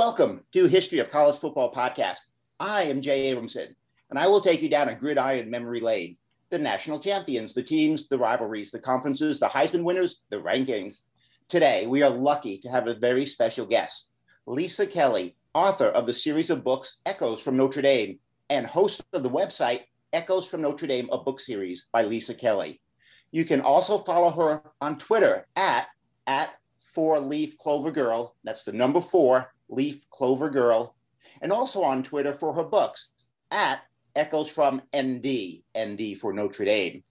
Welcome to History of College Football Podcast. I am Jay Abramson, and I will take you down a gridiron memory lane. The national champions, the teams, the rivalries, the conferences, the Heisman winners, the rankings. Today, we are lucky to have a very special guest, Lisa Kelly, author of the series of books Echoes from Notre Dame and host of the website Echoes from Notre Dame, a book series by Lisa Kelly. You can also follow her on Twitter at, at four leaf clover girl. That's the number four Leaf Clover Girl, and also on Twitter for her books at Echoes from ND, ND for Notre Dame.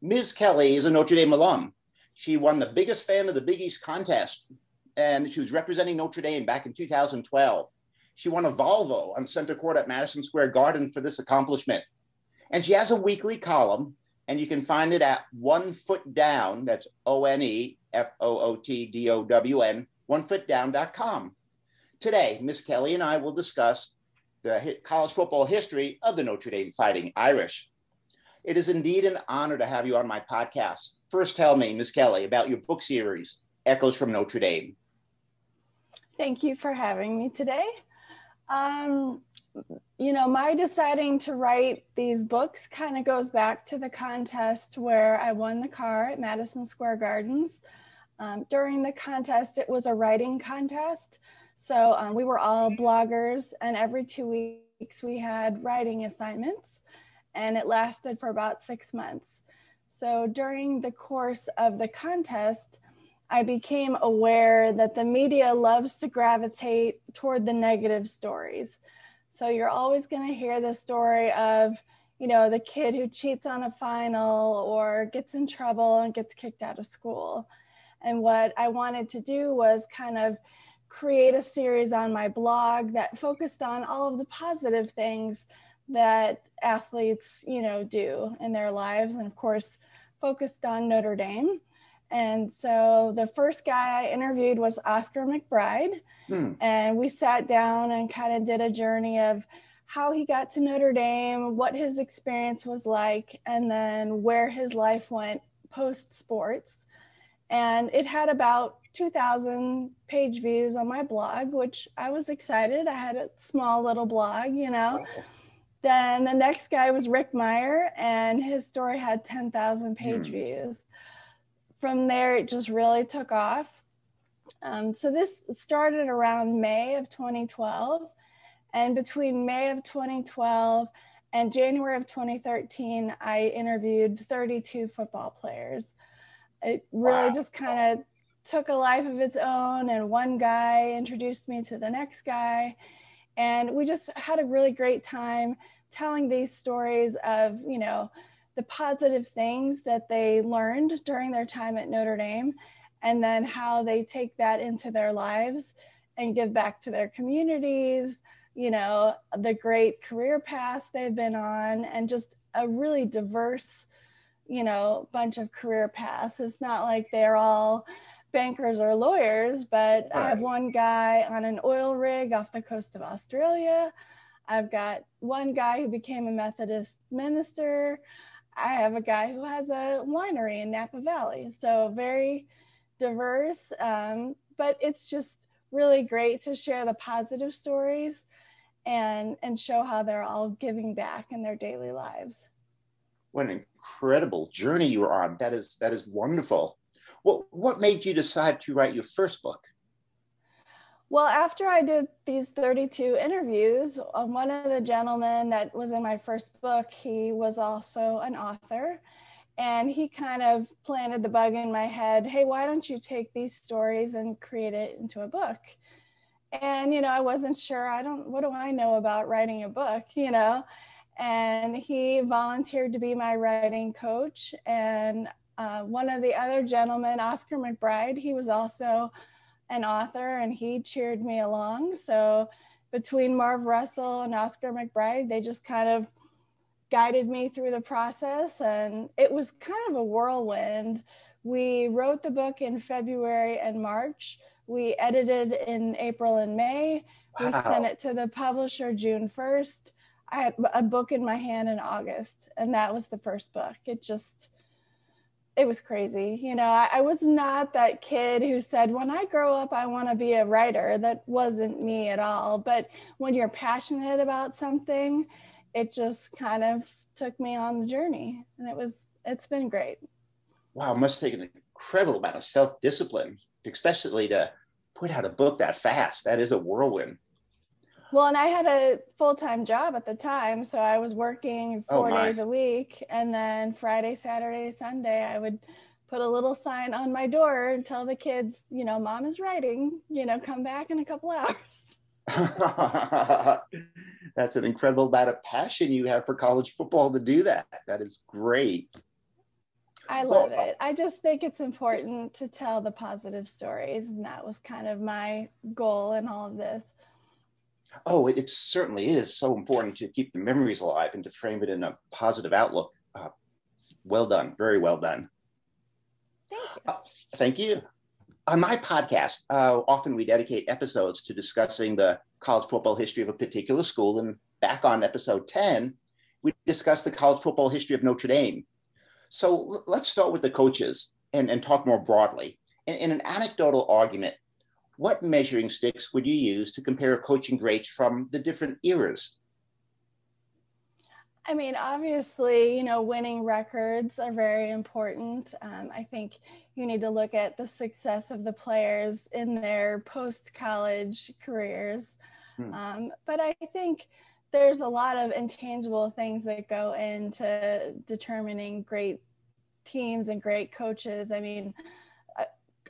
Ms. Kelly is a Notre Dame alum. She won the biggest fan of the Big East contest, and she was representing Notre Dame back in 2012. She won a Volvo on center court at Madison Square Garden for this accomplishment. And she has a weekly column, and you can find it at One Foot Down. That's O N E F O O T D O W N, onefootdown.com. Today, Miss Kelly and I will discuss the college football history of the Notre Dame Fighting Irish. It is indeed an honor to have you on my podcast. First, tell me, Miss Kelly, about your book series, Echoes from Notre Dame. Thank you for having me today. Um, you know, my deciding to write these books kind of goes back to the contest where I won the car at Madison Square Gardens. Um, during the contest, it was a writing contest. So um, we were all bloggers, and every two weeks we had writing assignments, and it lasted for about six months. So during the course of the contest, I became aware that the media loves to gravitate toward the negative stories. So you're always going to hear the story of, you know, the kid who cheats on a final or gets in trouble and gets kicked out of school. And what I wanted to do was kind of create a series on my blog that focused on all of the positive things that athletes, you know, do in their lives, and of course, focused on Notre Dame. And so the first guy I interviewed was Oscar McBride, hmm. and we sat down and kind of did a journey of how he got to Notre Dame, what his experience was like, and then where his life went post sports. And it had about 2,000 page views on my blog, which I was excited. I had a small little blog, you know. Then the next guy was Rick Mirer, and his story had 10,000 page mm. views. From there, it just really took off. Um, so this started around May of 2012. And between May of 2012 and January of 2013, I interviewed 32 football players. It really wow. just kind of took a life of its own and one guy introduced me to the next guy. And we just had a really great time telling these stories of you know the positive things that they learned during their time at Notre Dame and then how they take that into their lives and give back to their communities you know the great career paths they've been on and just a really diverse you know bunch of career paths. It's not like they're all bankers or lawyers, but right. I have one guy on an oil rig off the coast of Australia. I've got one guy who became a Methodist minister. I have a guy who has a winery in Napa Valley. So very diverse, um, but it's just really great to share the positive stories and and show how they're all giving back in their daily lives. What an incredible journey you were on. That is that is wonderful. What, what made you decide to write your first book? Well, after I did these 32 interviews, uh, one of the gentlemen that was in my first book, he was also an author. And he kind of planted the bug in my head hey, why don't you take these stories and create it into a book? And, you know, I wasn't sure. I don't, what do I know about writing a book, you know? And he volunteered to be my writing coach. And uh, one of the other gentlemen, Oscar McBride, he was also an author and he cheered me along. So between Marv Russell and Oscar McBride, they just kind of guided me through the process. And it was kind of a whirlwind. We wrote the book in February and March. We edited in April and May. Wow. We sent it to the publisher June 1st. I had a book in my hand in August, and that was the first book. It just, it was crazy. You know, I, I, was not that kid who said, when I grow up, I want to be a writer. That wasn't me at all. But when you're passionate about something, it just kind of took me on the journey. And it was, it's been great. Wow, must take an incredible amount of self discipline, especially to put out a book that fast. That is a whirlwind. Well, and I had a full time job at the time. So I was working oh, four oh days a week. And then Friday, Saturday, Sunday, I would put a little sign on my door and tell the kids, you know, mom is writing, you know, come back in a couple hours. That's an incredible amount of passion you have for college football to do that. That is great. I love well, it. I just think it's important to tell the positive stories. And that was kind of my goal in all of this. Oh, it, it, certainly is so important to keep the memories alive and to frame it in a positive outlook. Uh, well done. Very well done. Thank you. Uh, thank you. On my podcast, uh, often we dedicate episodes to discussing the college football history of a particular school. And back on episode 10, we discussed the college football history of Notre Dame. So let's start with the coaches and, and talk more broadly. In, in an anecdotal argument, what measuring sticks would you use to compare coaching greats from the different eras? I mean, obviously, you know, winning records are very important. Um, I think you need to look at the success of the players in their post college careers. Hmm. Um, but I think there's a lot of intangible things that go into determining great teams and great coaches. I mean,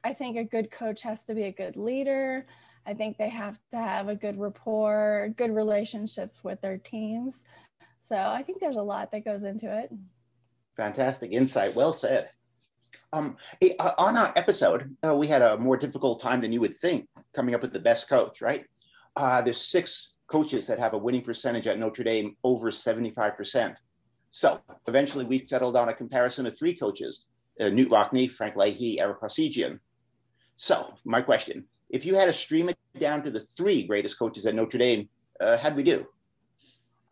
I think a good coach has to be a good leader. I think they have to have a good rapport, good relationships with their teams. So I think there's a lot that goes into it. Fantastic insight. Well said. Um, eh, uh, on our episode, uh, we had a more difficult time than you would think coming up with the best coach, right? Uh, there's six coaches that have a winning percentage at Notre Dame over 75%. So eventually we settled on a comparison of three coaches, uh, Knute Rockne, Frank Leahy, Ara Parseghian. So, my question if you had to stream it down to the three greatest coaches at Notre Dame, uh, how'd we do?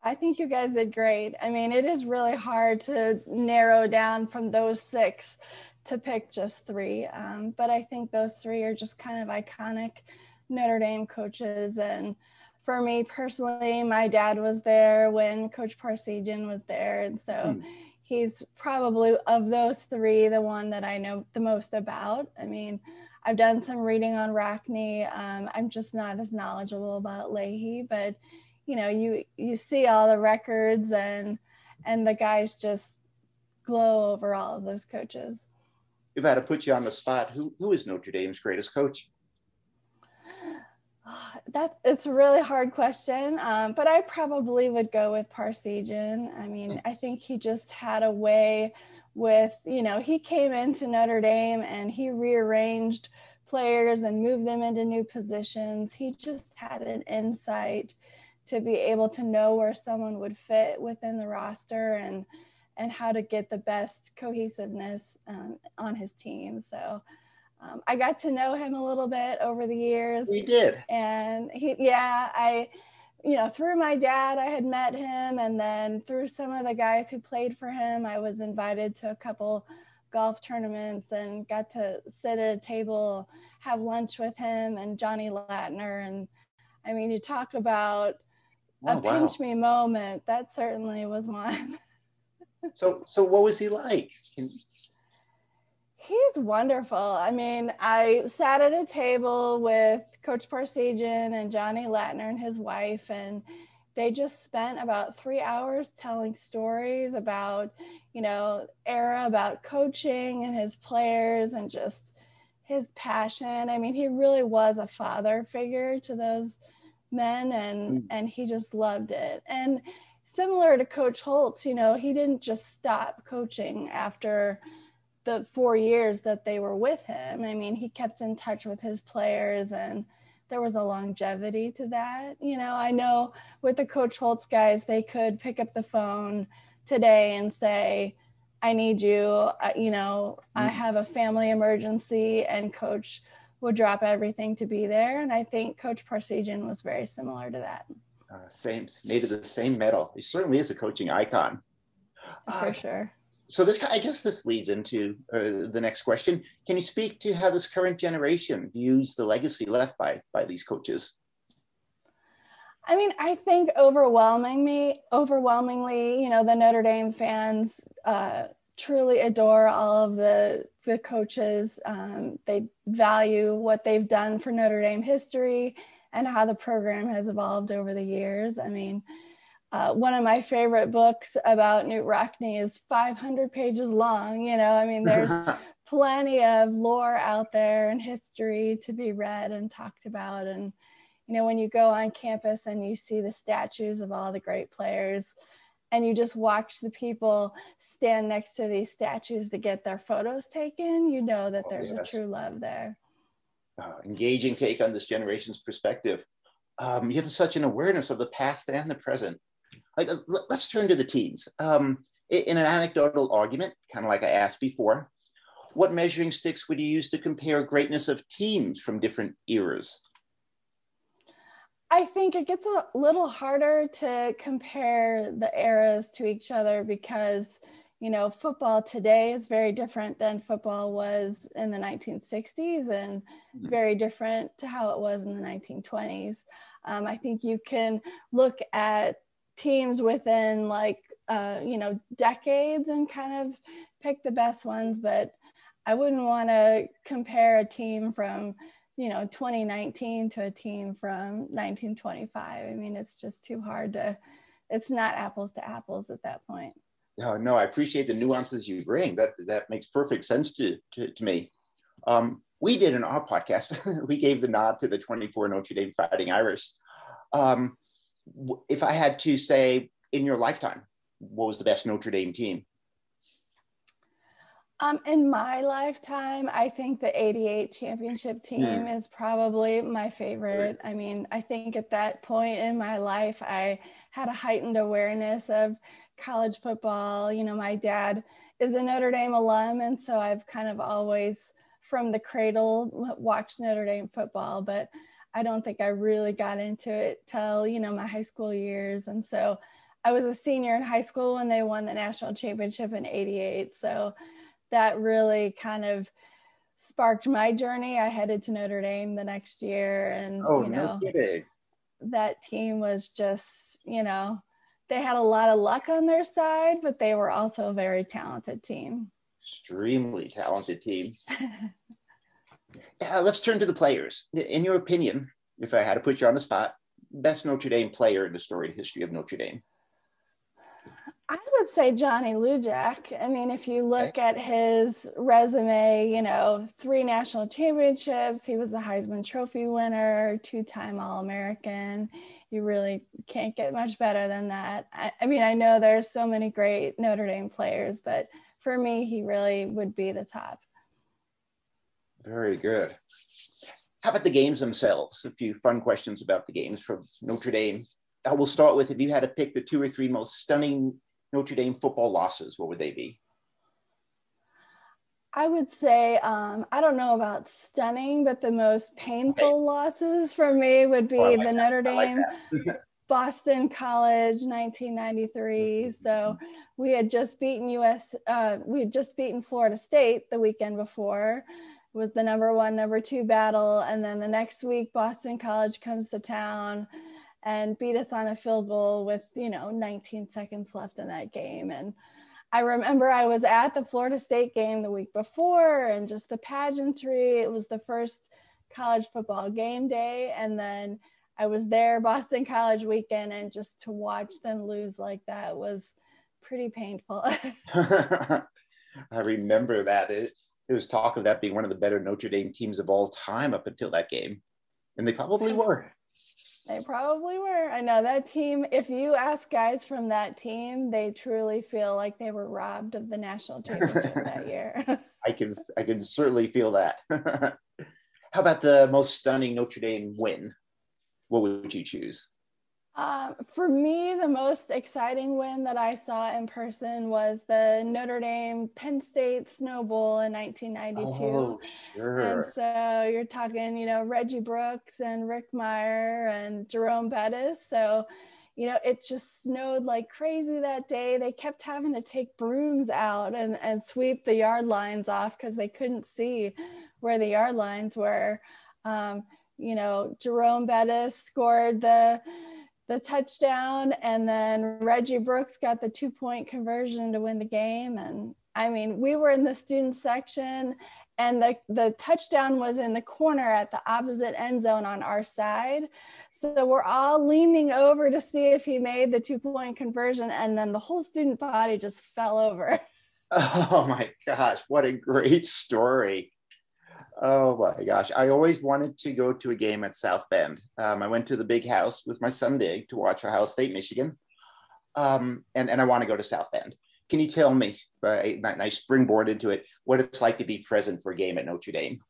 I think you guys did great. I mean, it is really hard to narrow down from those six to pick just three. Um, but I think those three are just kind of iconic Notre Dame coaches. And for me personally, my dad was there when Coach Parseghian was there. And so hmm. he's probably of those three, the one that I know the most about. I mean, I've done some reading on Rockne. Um, I'm just not as knowledgeable about Leahy, but you know, you you see all the records and and the guys just glow over all of those coaches. If I had to put you on the spot, who who is Notre Dame's greatest coach? That it's a really hard question, um, but I probably would go with Parseghian. I mean, I think he just had a way with, you know, he came into Notre Dame and he rearranged players and moved them into new positions. He just had an insight to be able to know where someone would fit within the roster and and how to get the best cohesiveness um, on his team. So um, I got to know him a little bit over the years. We did, and he, yeah, I you know, through my dad, I had met him, and then through some of the guys who played for him, I was invited to a couple golf tournaments and got to sit at a table, have lunch with him and Johnny Lattner. And I mean, you talk about oh, a wow. pinch me moment. That certainly was one. so, so what was he like? He's wonderful. I mean, I sat at a table with Coach Parseghian and Johnny Lattner and his wife, and they just spent about three hours telling stories about, you know, era about coaching and his players and just his passion. I mean, he really was a father figure to those men, and mm. and he just loved it. And similar to Coach Holtz, you know, he didn't just stop coaching after the four years that they were with him. I mean, he kept in touch with his players and there was a longevity to that. You know, I know with the Coach Holtz guys, they could pick up the phone today and say, I need you. Uh, you know, I mm-hmm. have a family emergency, and coach would drop everything to be there. And I think Coach Parseghian was very similar to that. Uh, same, made of the same metal. He certainly is a coaching icon. For uh, sure. So this, I guess, this leads into uh, the next question. Can you speak to how this current generation views the legacy left by by these coaches? I mean, I think overwhelmingly, overwhelmingly, you know, the Notre Dame fans uh, truly adore all of the the coaches. Um, they value what they've done for Notre Dame history and how the program has evolved over the years. I mean, uh, one of my favorite books about Knute Rockne is 500 pages long. You know, I mean, there's plenty of lore out there and history to be read and talked about and you know when you go on campus and you see the statues of all the great players and you just watch the people stand next to these statues to get their photos taken you know that oh, there's oh, yes. a true love there uh, engaging take on this generation's perspective um, you have such an awareness of the past and the present like, uh, let's turn to the teams um, in an anecdotal argument kind of like i asked before what measuring sticks would you use to compare greatness of teams from different eras I think it gets a little harder to compare the eras to each other because, you know, football today is very different than football was in the 1960s and mm-hmm. very different to how it was in the 1920s. Um, I think you can look at teams within like, uh, you know, decades and kind of pick the best ones, but I wouldn't want to compare a team from you know 2019 to a team from 1925 i mean it's just too hard to it's not apples to apples at that point. No no i appreciate the nuances you bring. That that makes perfect sense to to, to me. Um, we did in our podcast. We gave the nod to the 24 notre dame fighting irish. Um, if i had to say in your lifetime what was the best notre dame team um, in my lifetime, I think the 88 championship team mm. is probably my favorite. I mean, I think at that point in my life, I had a heightened awareness of college football. You know, my dad is a Notre Dame alum, and so I've kind of always, from the cradle, watched Notre Dame football, but I don't think I really got into it till, you know, my high school years. And so I was a senior in high school when they won the national championship in 88. So that really kind of sparked my journey. I headed to Notre Dame the next year, and oh, you know, no that team was just, you know, they had a lot of luck on their side, but they were also a very talented team. Extremely talented team. uh, let's turn to the players. In your opinion, if I had to put you on the spot, best Notre Dame player in the storied history of Notre Dame? I would say Johnny Lujack. I mean, if you look okay. at his resume, you know, three national championships, he was the Heisman Trophy winner, two time All American. You really can't get much better than that. I, I, mean, I know there's so many great Notre Dame players, but for me, he really would be the top. Very good. How about the games themselves? A few fun questions about the games from Notre Dame. I will start with if you had to pick the two or three most stunning Notre Dame football losses, what would they be? I would say, um, I don't know about stunning, but the most painful okay. losses for me would be like the that. Notre Dame like Boston College 1993. So we had just beaten US, uh, we had just beaten Florida State the weekend before. Was the number one, number two battle. And then the next week, Boston College comes to town and beat us on a field goal with, you know, 19 seconds left in that game. And I remember I was at the Florida State game the week before and just the pageantry. It was the first college football game day. And then I was there Boston College weekend and just to watch them lose like that was pretty painful. I remember that. It, it was talk of that being one of the better Notre Dame teams of all time up until that game. And they probably were. They probably were. I know that team, if you ask guys from that team, they truly feel like they were robbed of the national championship that year. I can I can certainly feel that. How about the most stunning Notre Dame win? What would you choose? Um, for me, the most exciting win that I saw in person was the Notre Dame Penn State Snow Bowl in 1992. Oh, sure. And so you're talking, you know, Reggie Brooks and Rick Mirer and Jerome Bettis. So, you know, it just snowed like crazy that day. They kept having to take brooms out and, and sweep the yard lines off because they couldn't see where the yard lines were. Um, you know, Jerome Bettis scored the the touchdown and then Reggie Brooks got the two point conversion to win the game. And I mean we were in the student section and the the touchdown was in the corner at the opposite end zone on our side. So we're all leaning over to see if he made the two point conversion and then the whole student body just fell over. Oh my gosh what a great story Oh my gosh. I always wanted to go to a game at South Bend. Um, I went to the big house with my son Dig to watch Ohio State, Michigan. Um, and, and I want to go to South Bend. Can you tell me, uh, nice springboard into it, what it's like to be present for a game at Notre Dame?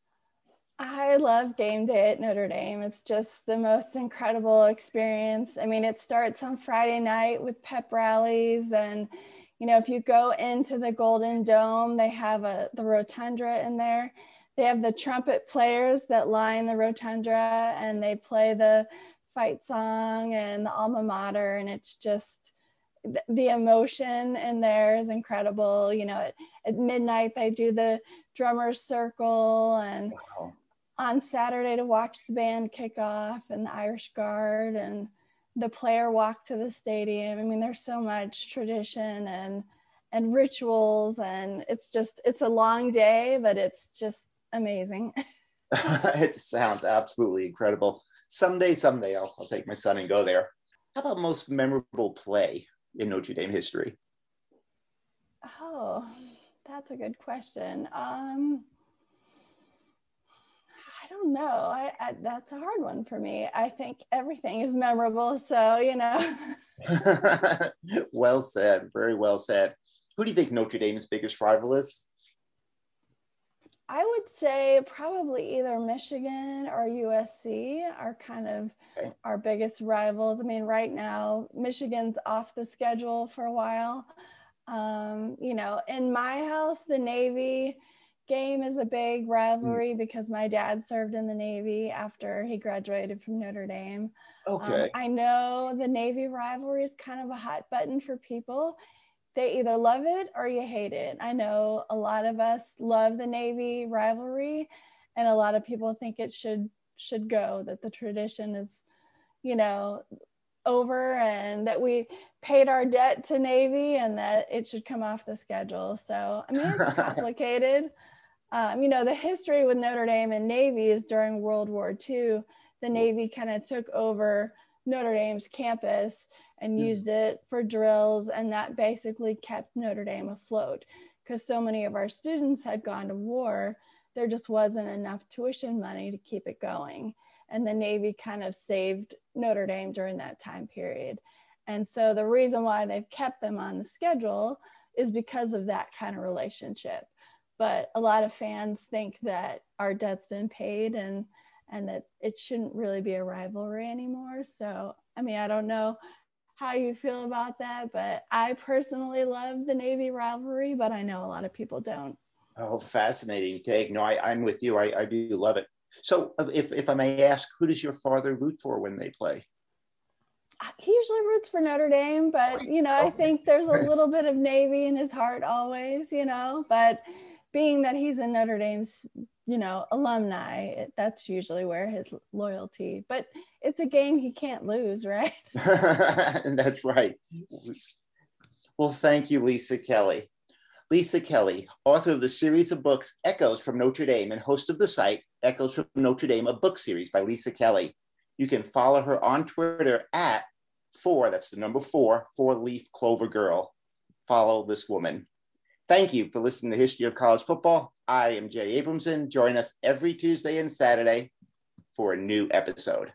I love game day at Notre Dame. It's just the most incredible experience. I mean, it starts on Friday night with pep rallies and you know, if you go into the Golden Dome, they have a the rotunda in there they have the trumpet players that line the rotunda and they play the fight song and the alma mater and it's just the emotion in there is incredible you know at, at midnight they do the drummers circle and wow. on saturday to watch the band kick off and the irish guard and the player walk to the stadium i mean there's so much tradition and and rituals and it's just it's a long day but it's just amazing. it sounds absolutely incredible. Someday, someday, I'll, I'll take my son and go there. How about most memorable play in Notre Dame history? Oh, that's a good question. Um, I don't know. I, I, that's a hard one for me. I think everything is memorable. So, you know. well said. Very well said. Who do you think Notre Dame's biggest rival is? I would say probably either Michigan or USC are kind of okay. our biggest rivals. I mean, right now, Michigan's off the schedule for a while. Um, you know, in my house, the Navy game is a big rivalry mm. because my dad served in the Navy after he graduated from Notre Dame. Okay. Um, I know the Navy rivalry is kind of a hot button for people they either love it or you hate it. I know a lot of us love the Navy rivalry, and a lot of people think it should should go. That the tradition is, you know, over, and that we paid our debt to Navy, and that it should come off the schedule. So I mean, it's complicated. um, you know, the history with Notre Dame and Navy is during World War II. The Navy kind of took over Notre Dame's campus and used it for drills. And that basically kept Notre Dame afloat because so many of our students had gone to war. There just wasn't enough tuition money to keep it going. And the Navy kind of saved Notre Dame during that time period. And so the reason why they've kept them on the schedule is because of that kind of relationship. But a lot of fans think that our debt's been paid and and that it shouldn't really be a rivalry anymore. So, I mean, I don't know how you feel about that, but I personally love the Navy rivalry, but I know a lot of people don't. Oh, fascinating take. No, I, I'm with you. I, I do love it. So, uh, if, if I may ask, who does your father root for when they play? He usually roots for Notre Dame, but you know, I think there's a little bit of Navy in his heart always, you know. But being that he's a Notre Dame's you know, alumni, that's usually where his loyalty, but it's a game he can't lose, right? that's right. Well, thank you, Lisa Kelly. Lisa Kelly, author of the series of books Echoes from Notre Dame and host of the site Echoes from Notre Dame, a book series by Lisa Kelly. You can follow her on Twitter at four, that's the number four, four leaf clover girl. Follow this woman. Thank you for listening to History of College Football. I am Jay Abramson. Join us every Tuesday and Saturday for a new episode.